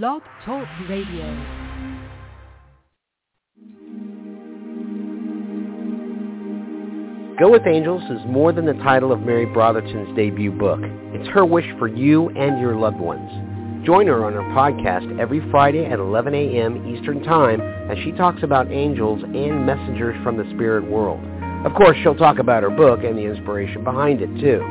Blog Talk Radio. Go with Angels is more than the title of Mary Brotherton's debut book. It's her wish for you and your loved ones. Join her on her podcast every Friday at 11 a.m. Eastern Time as she talks about angels and messengers from the spirit world. Of course, she'll talk about her book and the inspiration behind it, too.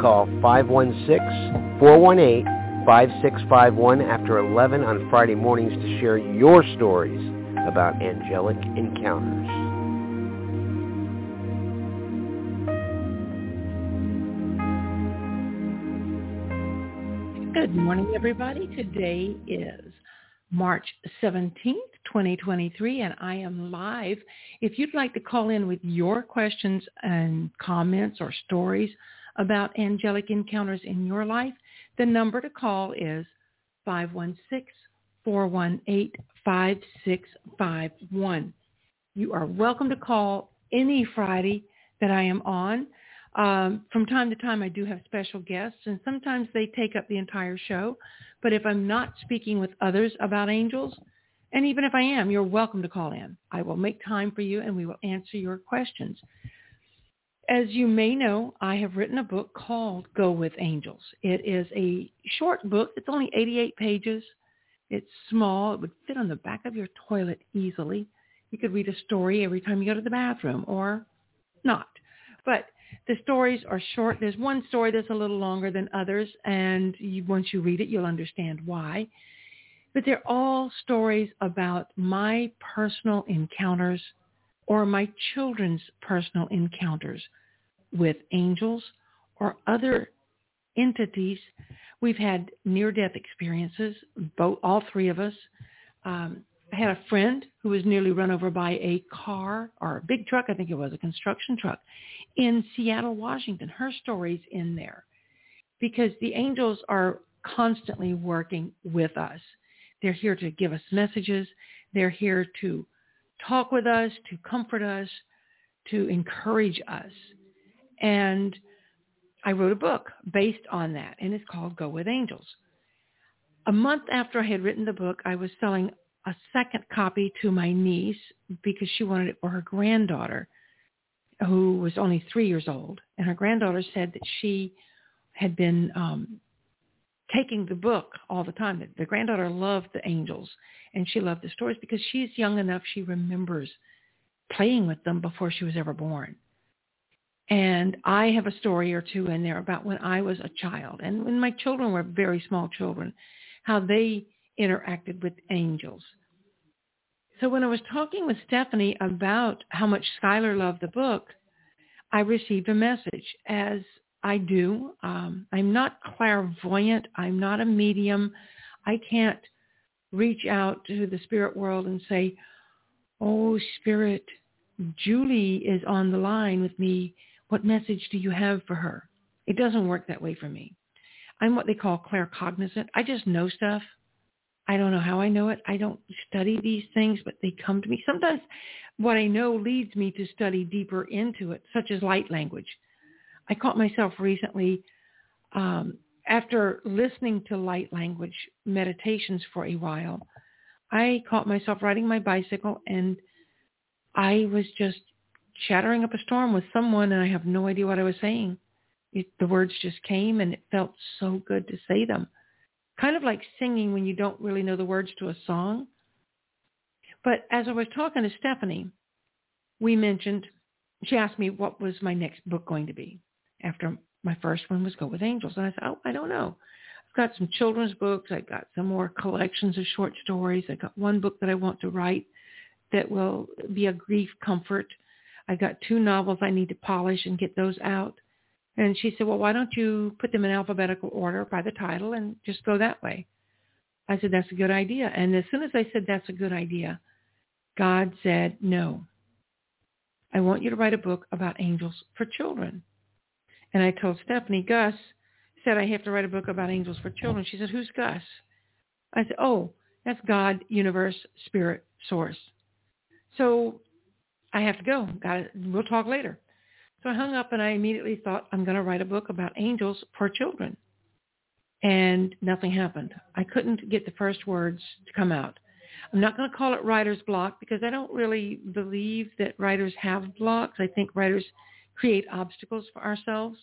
Call 516-418 5651 after 11 on Friday mornings to share your stories about angelic encounters. Good morning, everybody. Today is March 17th, 2023, and I am live. If you'd like to call in with your questions and comments or stories about angelic encounters in your life, the number to call is 516-418-5651. You are welcome to call any Friday that I am on. Um, from time to time, I do have special guests, and sometimes they take up the entire show. But if I'm not speaking with others about angels, and even if I am, you're welcome to call in. I will make time for you, and we will answer your questions. As you may know, I have written a book called Go With Angels. It is a short book. It's only 88 pages. It's small. It would fit on the back of your toilet easily. You could read a story every time you go to the bathroom or not. But the stories are short. There's one story that's a little longer than others, and you, once you read it, you'll understand why. But they're all stories about my personal encounters or my children's personal encounters with angels or other entities. We've had near-death experiences, both, all three of us. Um, I had a friend who was nearly run over by a car or a big truck, I think it was a construction truck, in Seattle, Washington. Her story's in there because the angels are constantly working with us. They're here to give us messages. They're here to talk with us, to comfort us, to encourage us. And I wrote a book based on that, and it's called Go With Angels. A month after I had written the book, I was selling a second copy to my niece because she wanted it for her granddaughter, who was only three years old. And her granddaughter said that she had been um, taking the book all the time. The granddaughter loved the angels and she loved the stories because she's young enough she remembers playing with them before she was ever born. And I have a story or two in there about when I was a child and when my children were very small children, how they interacted with angels. So when I was talking with Stephanie about how much Skylar loved the book, I received a message, as I do. Um, I'm not clairvoyant. I'm not a medium. I can't reach out to the spirit world and say, oh, spirit, Julie is on the line with me. What message do you have for her? It doesn't work that way for me. I'm what they call claircognizant. I just know stuff. I don't know how I know it. I don't study these things, but they come to me. Sometimes what I know leads me to study deeper into it, such as light language. I caught myself recently um, after listening to light language meditations for a while. I caught myself riding my bicycle and I was just chattering up a storm with someone and I have no idea what I was saying. It, the words just came and it felt so good to say them. Kind of like singing when you don't really know the words to a song. But as I was talking to Stephanie, we mentioned, she asked me what was my next book going to be after my first one was Go With Angels. And I said, oh, I don't know. I've got some children's books. I've got some more collections of short stories. I've got one book that I want to write that will be a grief comfort. I've got two novels I need to polish and get those out. And she said, well, why don't you put them in alphabetical order by the title and just go that way? I said, that's a good idea. And as soon as I said that's a good idea, God said, no. I want you to write a book about angels for children. And I told Stephanie, Gus said I have to write a book about angels for children. She said, who's Gus? I said, oh, that's God, universe, spirit, source. So I have to go. Got it. We'll talk later. So I hung up and I immediately thought, I'm going to write a book about angels for children. and nothing happened. I couldn't get the first words to come out. I'm not going to call it writer's block because I don't really believe that writers have blocks. I think writers create obstacles for ourselves.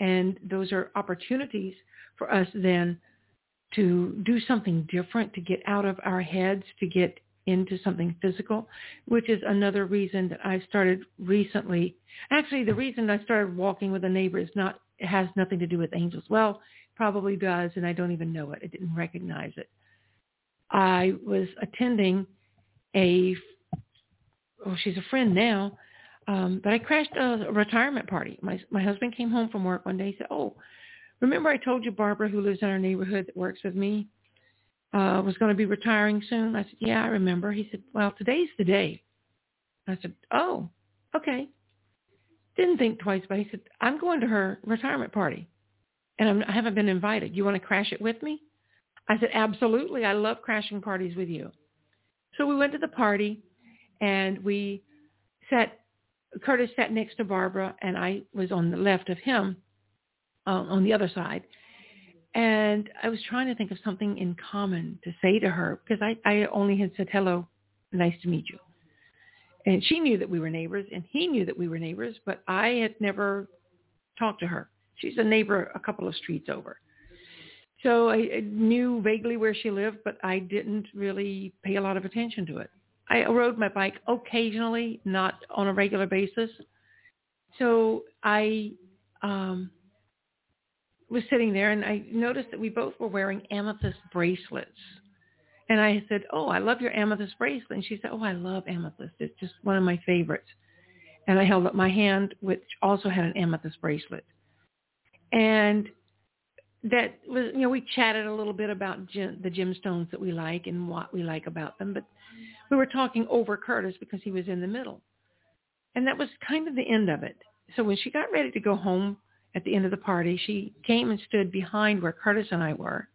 And those are opportunities for us then to do something different, to get out of our heads, to get into something physical, which is another reason that I started recently. Actually, the reason I started walking with a neighbor is not, it has nothing to do with angels. Well, probably does, and I don't even know it. I didn't recognize it. I was attending a, oh, she's a friend now, um, but I crashed a, retirement party. My my husband came home from work one day. He said, "Oh, remember I told you Barbara, who lives in our neighborhood that works with me, uh, was going to be retiring soon?" I said, "Yeah, I remember." He said, "Well, today's the day." I said, "Oh, okay." Didn't think twice it. He said, "I'm going to her retirement party, and I'm, I haven't been invited. You want to crash it with me?" I said, "Absolutely. I love crashing parties with you." So we went to the party, and we sat Curtis sat next to Barbara, and I was on the left of him, uh, on the other side. And I was trying to think of something in common to say to her because I, I only had said, hello, nice to meet you. And she knew that we were neighbors, and he knew that we were neighbors, but I had never talked to her. She's a neighbor a couple of streets over. So I, I knew vaguely where she lived, but I didn't really pay a lot of attention to it. I rode my bike occasionally, not on a regular basis. So I um, was sitting there and I noticed that we both were wearing amethyst bracelets. And I said, oh, I love your amethyst bracelet. And she said, oh, I love amethyst. It's just one of my favorites. And I held up my hand, which also had an amethyst bracelet. And that was, you know, we chatted a little bit about gem, the gemstones that we like and what we like about them. But we were talking over Curtis because he was in the middle. And that was kind of the end of it. So when she got ready to go home at the end of the party, she came and stood behind where Curtis and I were.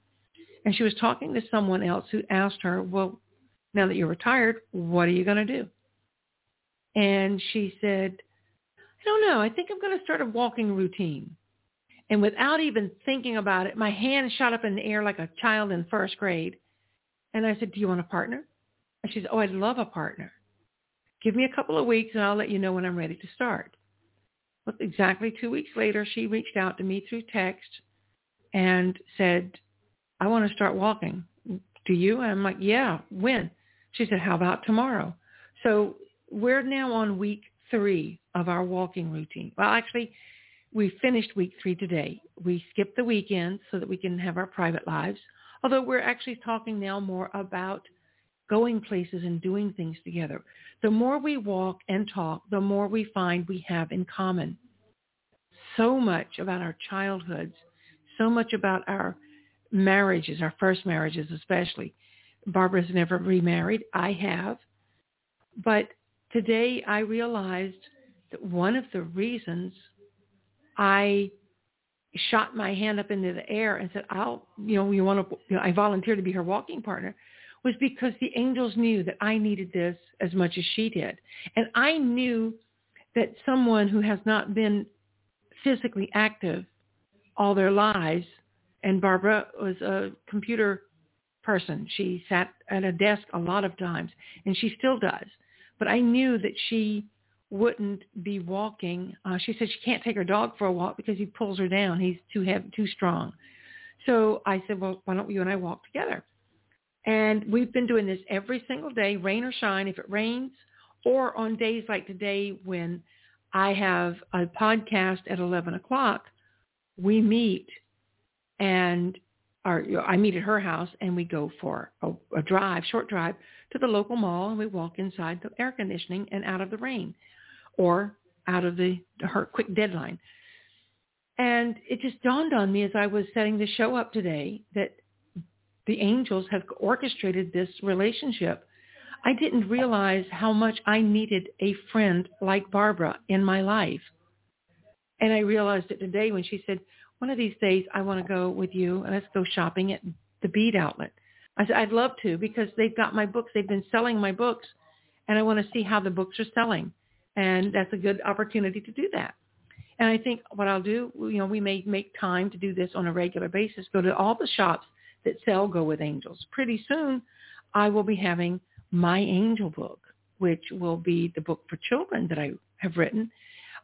And she was talking to someone else who asked her, well, now that you're retired, what are you going to do? And she said, I don't know. I think I'm going to start a walking routine. And without even thinking about it, my hand shot up in the air like a child in first grade. And I said, do you want a partner? And she said, oh, I'd love a partner. Give me a couple of weeks and I'll let you know when I'm ready to start. Well, exactly two weeks later, she reached out to me through text and said, I want to start walking. Do you? And I'm like, yeah, when? She said, how about tomorrow? So we're now on week three of our walking routine. Well, actually, we finished week three today. We skipped the weekend so that we can have our private lives, although we're actually talking now more about – going places and doing things together. The more we walk and talk, the more we find we have in common. So much about our childhoods, so much about our marriages, our first marriages especially. Barbara's never remarried. I have. But today I realized that one of the reasons I shot my hand up into the air and said, I'll, you know, you want to, you know, I volunteered to be her walking partner was because the angels knew that I needed this as much as she did. And I knew that someone who has not been physically active all their lives, and Barbara was a computer person. She sat at a desk a lot of times, and she still does. But I knew that she wouldn't be walking. Uh, she said she can't take her dog for a walk because he pulls her down. He's too heavy, too strong. So I said, well, why don't you and I walk together? And we've been doing this every single day, rain or shine, if it rains, or on days like today when I have a podcast at 11 o'clock, we meet and our, I meet at her house and we go for a, a drive, short drive to the local mall and we walk inside the air conditioning and out of the rain or out of the her quick deadline. And it just dawned on me as I was setting the show up today that the angels have orchestrated this relationship. I didn't realize how much I needed a friend like Barbara in my life. And I realized it today when she said, one of these days I want to go with you and let's go shopping at the Bead Outlet. I said, I'd love to because they've got my books. They've been selling my books and I want to see how the books are selling. And that's a good opportunity to do that. And I think what I'll do, you know, we may make time to do this on a regular basis. Go to all the shops that sell Go with Angels. Pretty soon, I will be having my angel book, which will be the book for children that I have written.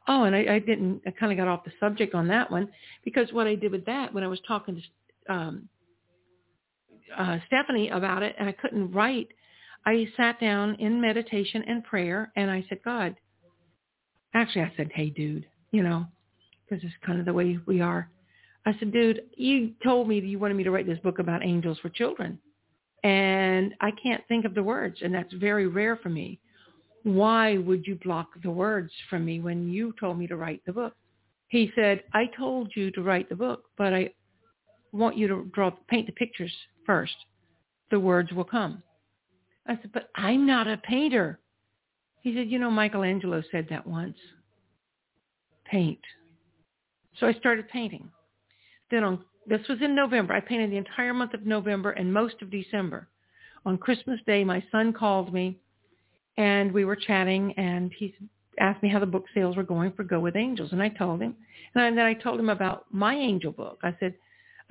Oh, and I, I didn't, I kind of got off the subject on that one because what I did with that when I was talking to um, uh, Stephanie about it and I couldn't write, I sat down in meditation and prayer and I said, God, actually I said, hey, dude, you know, because it's kind of the way we are. I said, dude, you told me that you wanted me to write this book about angels for children. And I can't think of the words, and that's very rare for me. Why would you block the words from me when you told me to write the book? He said, I told you to write the book, but I want you to draw, paint the pictures first. The words will come. I said, but I'm not a painter. He said, you know, Michelangelo said that once. Paint. So I started painting. Then on this was in November. I painted the entire month of November and most of December. On Christmas Day, my son called me, and we were chatting, and he asked me how the book sales were going for Go with Angels, and I told him. And then I told him about my angel book. I said,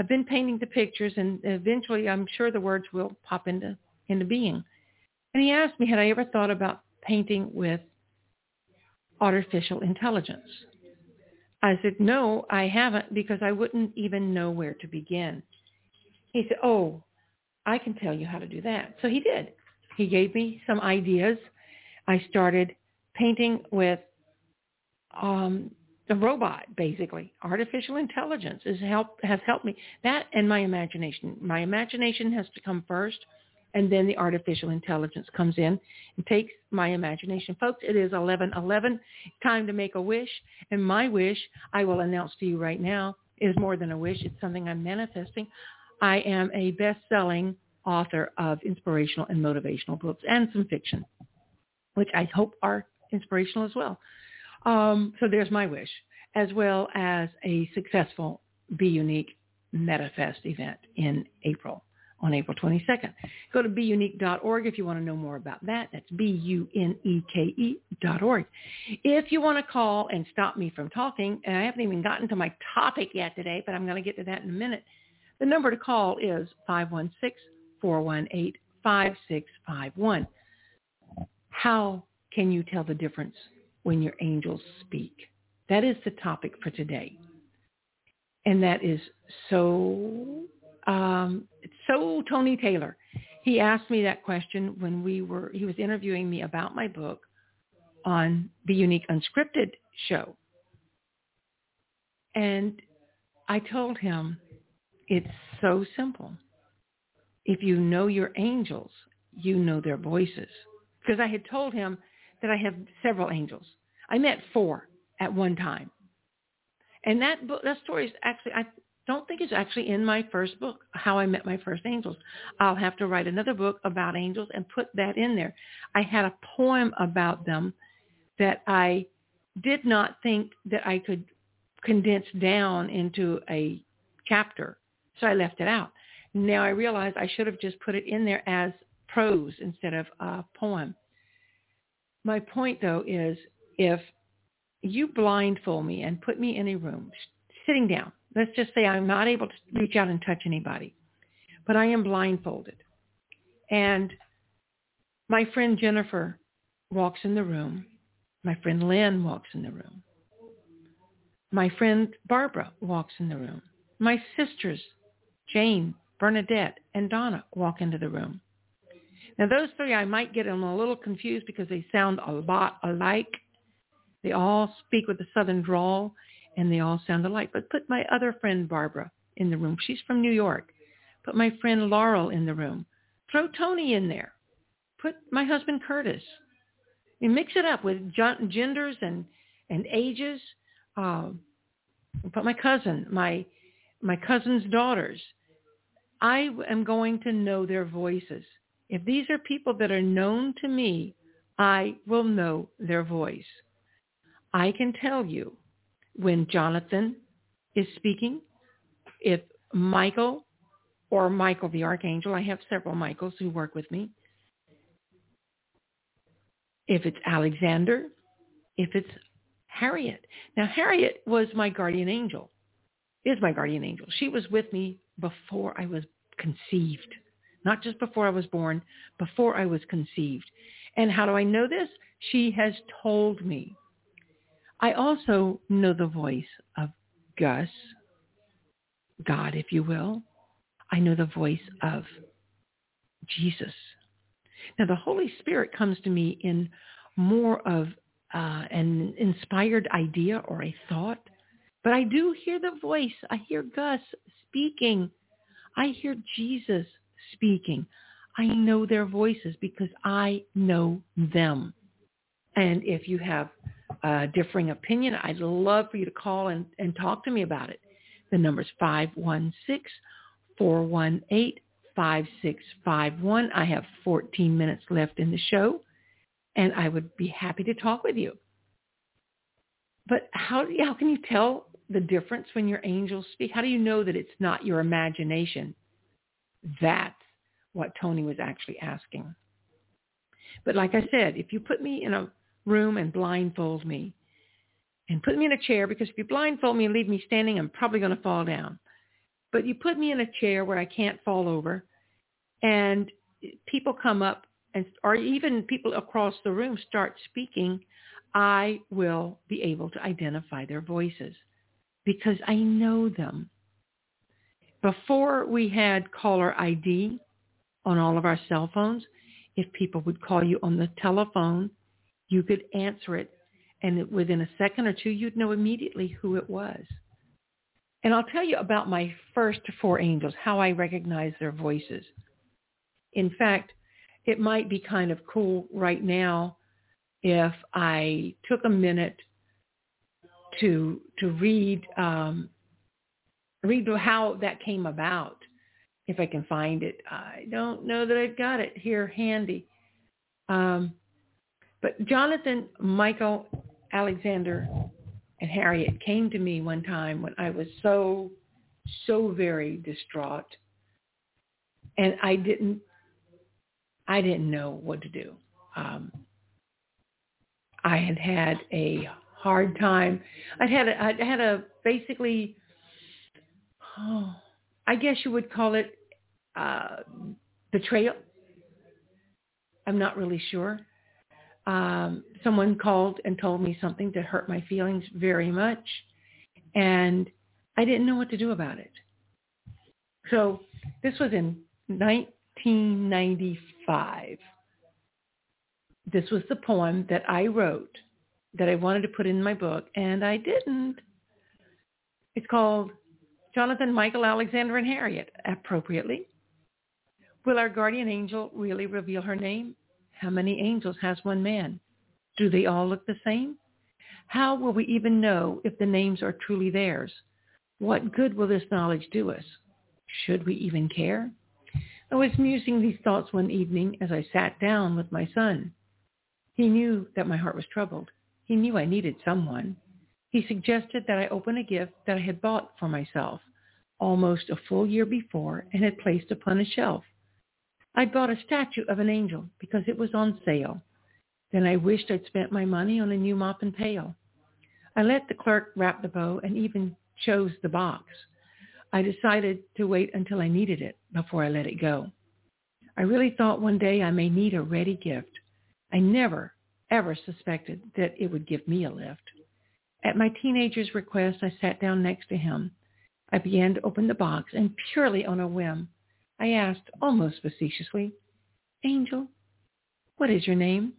I've been painting the pictures, and eventually I'm sure the words will pop into into being. And he asked me, had I ever thought about painting with artificial intelligence? I said, no, I haven't because I wouldn't even know where to begin. He said, oh, I can tell you how to do that. So he did. He gave me some ideas. I started painting with um, the robot, basically. Artificial intelligence has helped, has helped me. That and my imagination. My imagination has to come first and then the artificial intelligence comes in and takes my imagination. Folks, it is 11:11. Time to make a wish, and my wish, I will announce to you right now, is more than a wish. It's something I'm manifesting. I am a best-selling author of inspirational and motivational books and some fiction, which I hope are inspirational as well. Um, so there's my wish, as well as a successful bUneke MetaFest event in April on April 22nd. Go to bUneke.org if you want to know more about that. That's B-U-N-E-K-E dot org. If you want to call and stop me from talking, and I haven't even gotten to my topic yet today, but I'm going to get to that in a minute, the number to call is 516-418-5651. How can you tell the difference when your angels speak? That is the topic for today. And that is so um, so Tony Taylor. He asked me that question when we were, he was interviewing me about my book on the Unique Unscripted show. And I told him, it's so simple. If you know your angels, you know their voices. Because I had told him that I have several angels. I met four at one time. And that book, that story is actually, I don't think it's actually in my first book, How I Met My First Angels. I'll have to write another book about angels and put that in there. I had a poem about them that I did not think that I could condense down into a chapter, so I left it out. Now I realize I should have just put it in there as prose instead of a poem. My point, though, is if you blindfold me and put me in a room, sitting down, let's just say I'm not able to reach out and touch anybody, but I am blindfolded. And my friend Jennifer walks in the room. My friend Lynn walks in the room. My friend Barbara walks in the room. My sisters, Jane, Bernadette, and Donna walk into the room. Now those three, I might get them a little confused because they sound a lot alike. They all speak with a southern drawl, and they all sound alike. But put my other friend Barbara in the room. She's from New York. Put my friend Laurel in the room. Throw Tony in there. Put my husband Curtis. And mix it up with genders and and ages. Uh, put my cousin, my my cousin's daughters. I am going to know their voices. If these are people that are known to me, I will know their voice. I can tell you when Jonathan is speaking, if Michael or Michael the Archangel, I have several Michaels who work with me. If it's Alexander, if it's Harriet. Now, Harriet was my guardian angel, is my guardian angel. She was with me before I was conceived, not just before I was born, before I was conceived. And how do I know this? She has told me. I also know the voice of Gus, God, if you will. I know the voice of Jesus. Now, the Holy Spirit comes to me in more of uh, an inspired idea or a thought, but I do hear the voice. I hear Gus speaking. I hear Jesus speaking. I know their voices because I know them. And if you have a differing opinion, I'd love for you to call and, and talk to me about it. The number is 516-418-5651. I have 14 minutes left in the show and I would be happy to talk with you. But how, how can you tell the difference when your angels speak? How do you know that it's not your imagination? That's what Tony was actually asking. But like I said, if you put me in a room and blindfold me and put me in a chair, because if you blindfold me and leave me standing, I'm probably going to fall down. But you put me in a chair where I can't fall over and people come up and or even people across the room start speaking, I will be able to identify their voices because I know them. Before we had caller ID on all of our cell phones, if people would call you on the telephone, you could answer it and within a second or two you'd know immediately who it was. And I'll tell you about my first four angels, how I recognize their voices. In fact, it might be kind of cool right now if I took a minute to to read um, read how that came about. If I can find it, I don't know that I've got it here handy. Um, but Jonathan, Michael, Alexander, and Harriet came to me one time when I was so so very distraught, and I didn't I didn't know what to do. Um, I had had a hard time. I'd had a, I'd had a basically, oh, I guess you would call it uh, betrayal. I'm not really sure. Um, someone called and told me something that hurt my feelings very much, and I didn't know what to do about it. So this was in 1995. This was the poem that I wrote that I wanted to put in my book, and I didn't. It's called Jonathan, Michael, Alexander, and Harriet, appropriately. Will our guardian angel really reveal her name? How many angels has one man? Do they all look the same? How will we even know if the names are truly theirs? What good will this knowledge do us? Should we even care? I was musing these thoughts one evening as I sat down with my son. He knew that my heart was troubled. He knew I needed someone. He suggested that I open a gift that I had bought for myself almost a full year before and had placed upon a shelf. I'd bought a statue of an angel because it was on sale. Then I wished I'd spent my money on a new mop and pail. I let the clerk wrap the bow and even chose the box. I decided to wait until I needed it before I let it go. I really thought one day I may need a ready gift. I never, ever suspected that it would give me a lift. At my teenager's request, I sat down next to him. I began to open the box, and purely on a whim, I asked, almost facetiously, Angel, what is your name?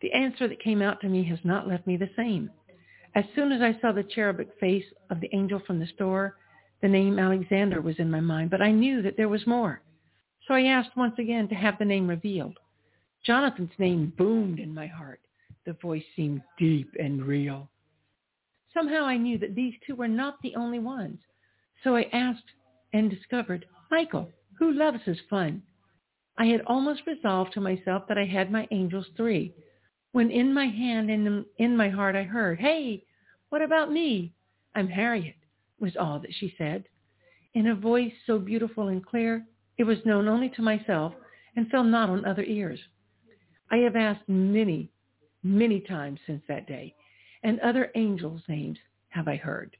The answer that came out to me has not left me the same. As soon as I saw the cherubic face of the angel from the store, the name Alexander was in my mind, but I knew that there was more. So I asked once again to have the name revealed. Jonathan's name boomed in my heart. The voice seemed deep and real. Somehow I knew that these two were not the only ones. So I asked and discovered Michael, who loves his fun. I had almost resolved to myself that I had my angels three, when in my hand and in my heart I heard, hey, what about me? I'm Harriet, was all that she said. In a voice so beautiful and clear, it was known only to myself and fell not on other ears. I have asked many, many times since that day, and other angels' names have I heard.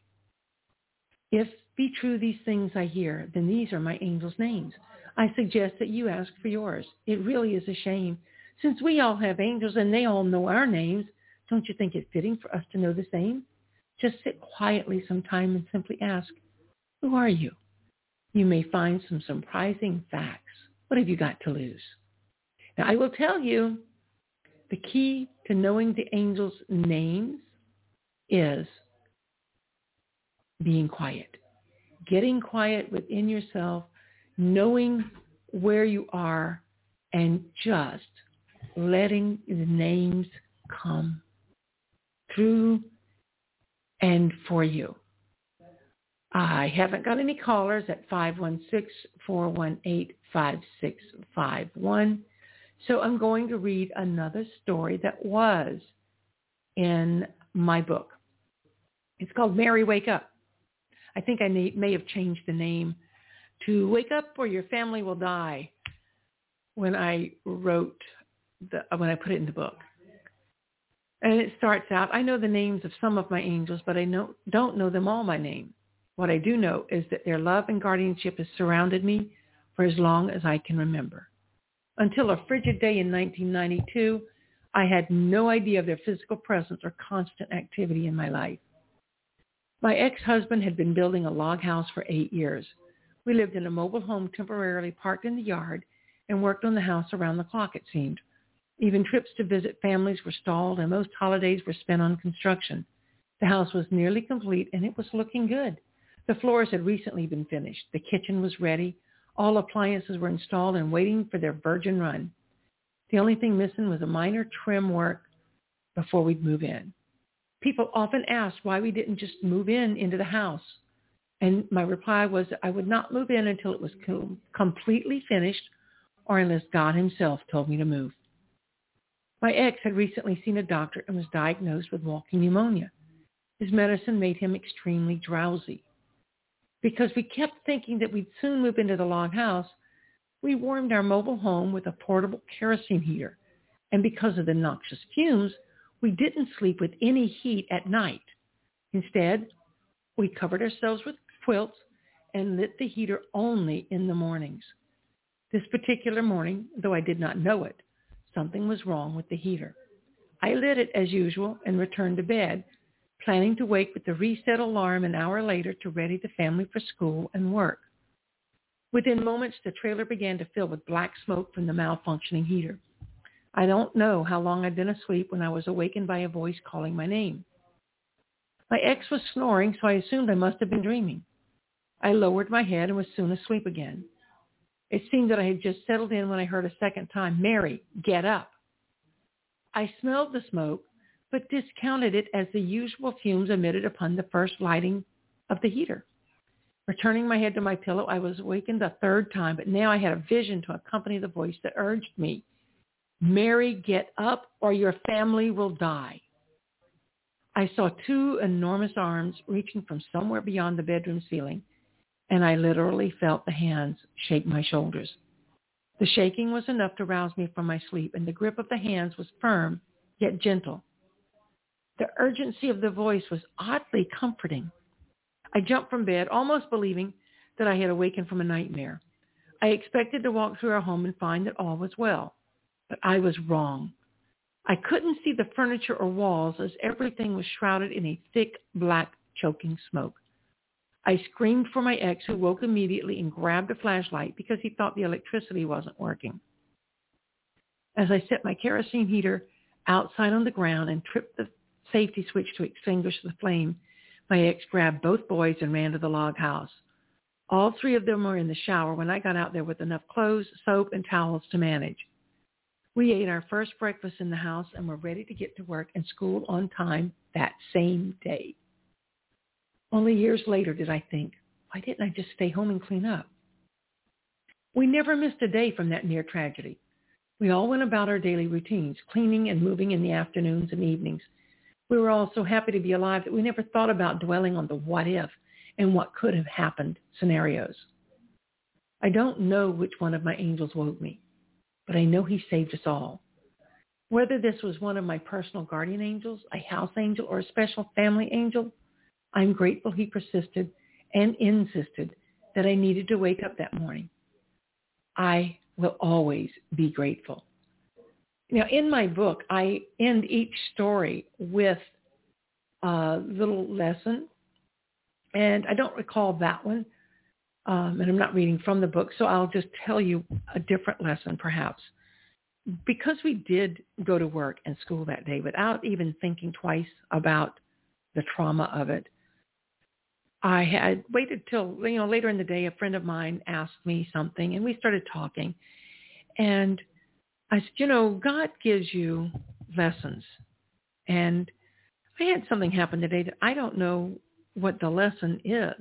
If be true these things I hear, then these are my angels' names. I suggest that you ask for yours. It really is a shame. Since we all have angels and they all know our names, don't you think it fitting for us to know the same? Just sit quietly sometime and simply ask, who are you? You may find some surprising facts. What have you got to lose? Now, I will tell you, the key to knowing the angels' names is being quiet. Getting quiet within yourself, knowing where you are, and just letting the names come through and for you. I haven't got any callers at 516-418-5651. So I'm going to read another story that was in my book. It's called Mary Wake Up. I think I may have changed the name to Wake Up or Your Family Will Die when I wrote the, when I put it in the book. And it starts out, I know the names of some of my angels, but I know, don't know them all by name. What I do know is that their love and guardianship has surrounded me for as long as I can remember. Until a frigid day in 1992, I had no idea of their physical presence or constant activity in my life. My ex-husband had been building a log house for eight years. We lived in a mobile home temporarily parked in the yard and worked on the house around the clock, it seemed. Even trips to visit families were stalled and most holidays were spent on construction. The house was nearly complete and it was looking good. The floors had recently been finished. The kitchen was ready. All appliances were installed and waiting for their virgin run. The only thing missing was a minor trim work before we'd move in. People often asked why we didn't just move in into the house. And my reply was that I would not move in until it was com- completely finished or unless God himself told me to move. My ex had recently seen a doctor and was diagnosed with walking pneumonia. His medicine made him extremely drowsy. Because we kept thinking that we'd soon move into the log house, we warmed our mobile home with a portable kerosene heater. And because of the noxious fumes, we didn't sleep with any heat at night. Instead, we covered ourselves with quilts and lit the heater only in the mornings. This particular morning, though I did not know it, something was wrong with the heater. I lit it as usual and returned to bed, planning to wake with the reset alarm an hour later to ready the family for school and work. Within moments, the trailer began to fill with black smoke from the malfunctioning heater. I don't know how long I'd been asleep when I was awakened by a voice calling my name. My ex was snoring, so I assumed I must have been dreaming. I lowered my head and was soon asleep again. It seemed that I had just settled in when I heard a second time, Mary, get up. I smelled the smoke, but discounted it as the usual fumes emitted upon the first lighting of the heater. Returning my head to my pillow, I was awakened a third time, but now I had a vision to accompany the voice that urged me, Mary, get up or your family will die. I saw two enormous arms reaching from somewhere beyond the bedroom ceiling and I literally felt the hands shake my shoulders. The shaking was enough to rouse me from my sleep, and the grip of the hands was firm, yet gentle. The urgency of the voice was oddly comforting. I jumped from bed, almost believing that I had awakened from a nightmare. I expected to walk through our home and find that all was well, but I was wrong. I couldn't see the furniture or walls as everything was shrouded in a thick, black, choking smoke. I screamed for my ex who woke immediately and grabbed a flashlight because he thought the electricity wasn't working. As I set my kerosene heater outside on the ground and tripped the safety switch to extinguish the flame, my ex grabbed both boys and ran to the log house. All three of them were in the shower when I got out there with enough clothes, soap, and towels to manage. We ate our first breakfast in the house and were ready to get to work and school on time that same day. Only years later did I think, why didn't I just stay home and clean up? We never missed a day from that near tragedy. We all went about our daily routines, cleaning and moving in the afternoons and evenings. We were all so happy to be alive that we never thought about dwelling on the what if and what could have happened scenarios. I don't know which one of my angels woke me, but I know he saved us all. Whether this was one of my personal guardian angels, a house angel, or a special family angel, I'm grateful he persisted and insisted that I needed to wake up that morning. I will always be grateful. Now, in my book, I end each story with a little lesson, and I don't recall that one, um, and I'm not reading from the book, so I'll just tell you a different lesson perhaps. Because we did go to work and school that day without even thinking twice about the trauma of it, I had waited till, you know, later in the day, a friend of mine asked me something and we started talking. And I said, you know, God gives you lessons. And I had something happen today that I don't know what the lesson is.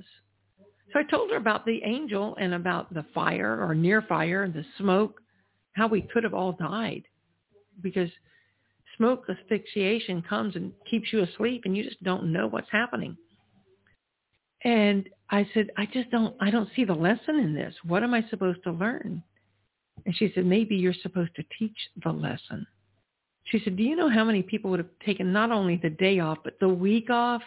So I told her about the angel and about the fire or near fire, and the smoke, how we could have all died because smoke asphyxiation comes and keeps you asleep and you just don't know what's happening. And I said, I just don't, I don't see the lesson in this. What am I supposed to learn? And she said, maybe you're supposed to teach the lesson. She said, do you know how many people would have taken not only the day off, but the week off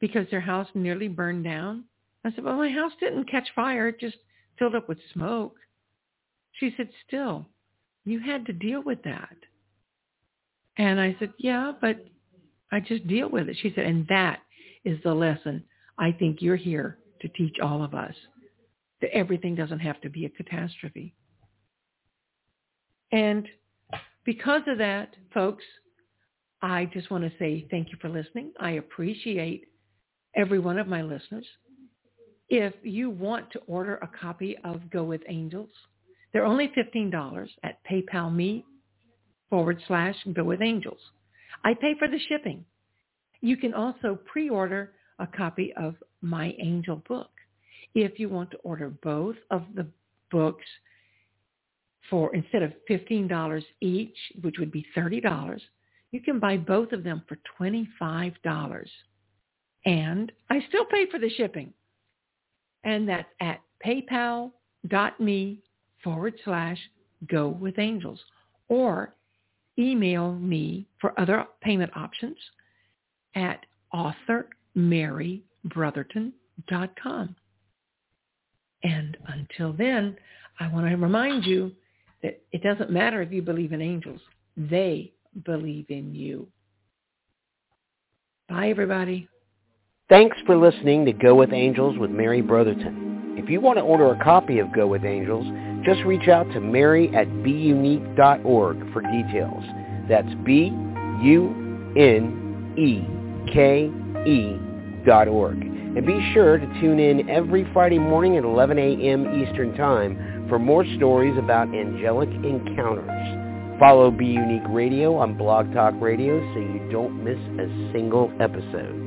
because their house nearly burned down? I said, well, my house didn't catch fire. It just filled up with smoke. She said, still, you had to deal with that. And I said, yeah, but I just deal with it. She said, and that is the lesson I think you're here to teach all of us that everything doesn't have to be a catastrophe. And because of that, folks, I just want to say thank you for listening. I appreciate every one of my listeners. If you want to order a copy of Go With Angels, they're only $15 at PayPal me forward slash Go With Angels. I pay for the shipping. You can also pre-order a copy of my angel book. If you want to order both of the books for instead of $15 each, which would be $30, you can buy both of them for $25. And I still pay for the shipping. And that's at paypal.me forward slash go with angels or email me for other payment options at authormarybrotherton.com. And until then, I want to remind you that it doesn't matter if you believe in angels. They believe in you. Bye, everybody. Thanks for listening to Go With Angels with Mary Brotherton. If you want to order a copy of Go With Angels, just reach out to Mary at bUneke.org for details. That's B-U-N-E-K-E dot org. And be sure to tune in every Friday morning at 11 a.m. Eastern Time for more stories about angelic encounters. Follow bUneke Radio on Blog Talk Radio so you don't miss a single episode.